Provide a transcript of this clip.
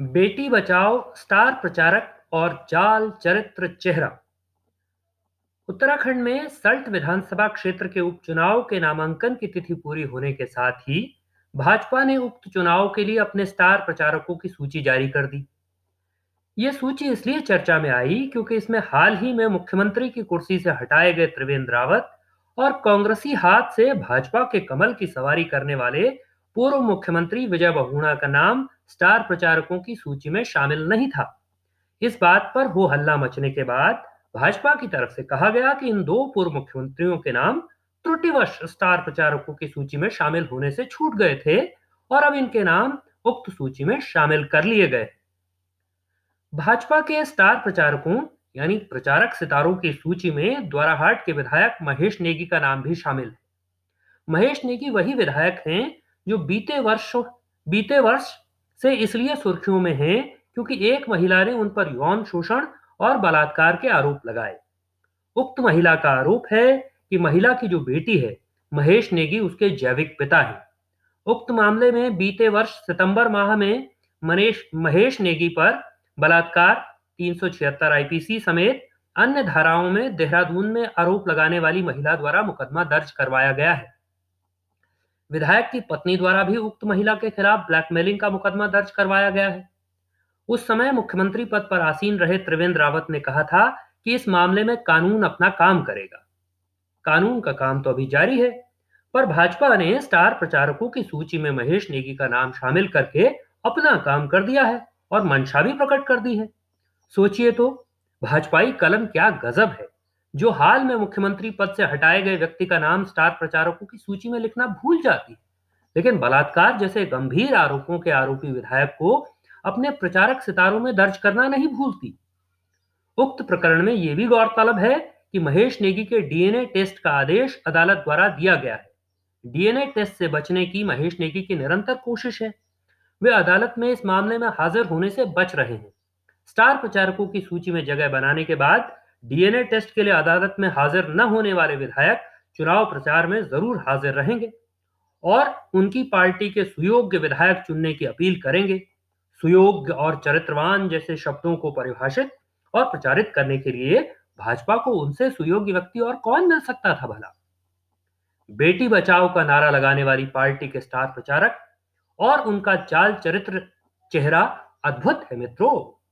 Beti Bachao, star प्रचारक और जाल चरित्र चेहरा। उत्तराखंड में सल्ट विधानसभा क्षेत्र के उपचुनाव के नामांकन की तिथि पूरी होने के साथ ही भाजपा ने उक्त चुनाव के लिए अपने स्टार प्रचारकों की सूची जारी कर दी। यह सूची इसलिए चर्चा में आई क्योंकि इसमें हाल ही में मुख्यमंत्री की कुर्सी से हटाए गए त्रिवेंद्र रावत और कांग्रेसी हाथ से भाजपा के कमल की सवारी करने वाले पूर्व मुख्यमंत्री विजय बहुगुणा का नाम स्टार प्रचारकों की सूची में शामिल नहीं था। इस बात पर हो हल्ला मचने के बाद भाजपा की तरफ़ से कहा गया कि इन दो पूर्व मुख्यमंत्रियों के नाम त्रुटिवश स्टार प्रचारकों की सूची में शामिल होने से छूट गए थे और अब इनके नाम उक्त सूची में शामिल कर लिए गए। भाजपा के स्टार प्रचारकों, यानी प्रचारक सितारों की सूची में द्वाराहाट के विधायक महेश नेगी का नाम भी शामिल है। महेश नेगी वही विधायक हैं जो बीते वर्ष बीते वर्ष से इसलिए सुर्खियों में हैं क्योंकि एक महिला ने उन पर यौन शोषण और बलात्कार के आरोप लगाए। उक्त महिला का आरोप है कि महिला की जो बेटी है, महेश नेगी उसके जैविक पिता है। उक्त मामले में बीते वर्ष सितंबर माह में मनेश, महेश नेगी पर बलात्कार, तीन सौ छिहत्तर आईपीसी समेत अन्य धाराओं में देहरादून में आरोप लगाने वाली महिला द्वारा मुकदमा दर्ज करवाया गया है। विधायक की पत्नी द्वारा भी उक्त महिला के खिलाफ ब्लैकमेलिंग का मुकदमा दर्ज करवाया गया है। उस समय मुख्यमंत्री पद पर आसीन रहे त्रिवेंद्र रावत ने कहा था कि इस मामले में कानून अपना काम करेगा। कानून का काम तो अभी जारी है, पर भाजपा ने स्टार प्रचारकों की सूची में महेश नेगी का नाम शामिल करके अपना काम कर दिया है और मंशा भी प्रकट कर दी है। सोचिए तो भाजपाई कलम क्या गजब है। जो हाल में मुख्यमंत्री पद से हटाए गए व्यक्ति का नाम स्टार प्रचारकों की सूची में लिखना भूल जाती है। लेकिन बलात्कार जैसे गंभीर आरोपों के आरोपी विधायक को अपने प्रचारक सितारों में दर्ज करना नहीं भूलती। उक्त प्रकरण में यह भी गौरतलब है कि महेश नेगी के डीएनए टेस्ट का आदेश अदालत द्वारा दिया गया है। डीएनए टेस्ट से बचने की महेश नेगी की निरंतर कोशिश है। वे अदालत में इस मामले में हाजिर होने से बच रहे हैं। स्टार प्रचारकों की सूची में जगह बनाने के बाद डीएनए टेस्ट के लिए अदालत में हाजिर न होने वाले विधायक चुनाव प्रचार में ज़रूर हाजिर रहेंगे और उनकी पार्टी के सुयोग्य विधायक चुनने की अपील करेंगे। सुयोग्य और चरित्रवान जैसे शब्दों को परिभाषित और प्रचारित करने के लिए भाजपा को उनसे सुयोग्य व्यक्ति और कौन मिल सकता था भला? बेटी बचाओ का नारा लगाने वाली पार्टी के स्टार प्रचारक और उनका चाल चरित्र चेहरा अद्भुत है मित्रों।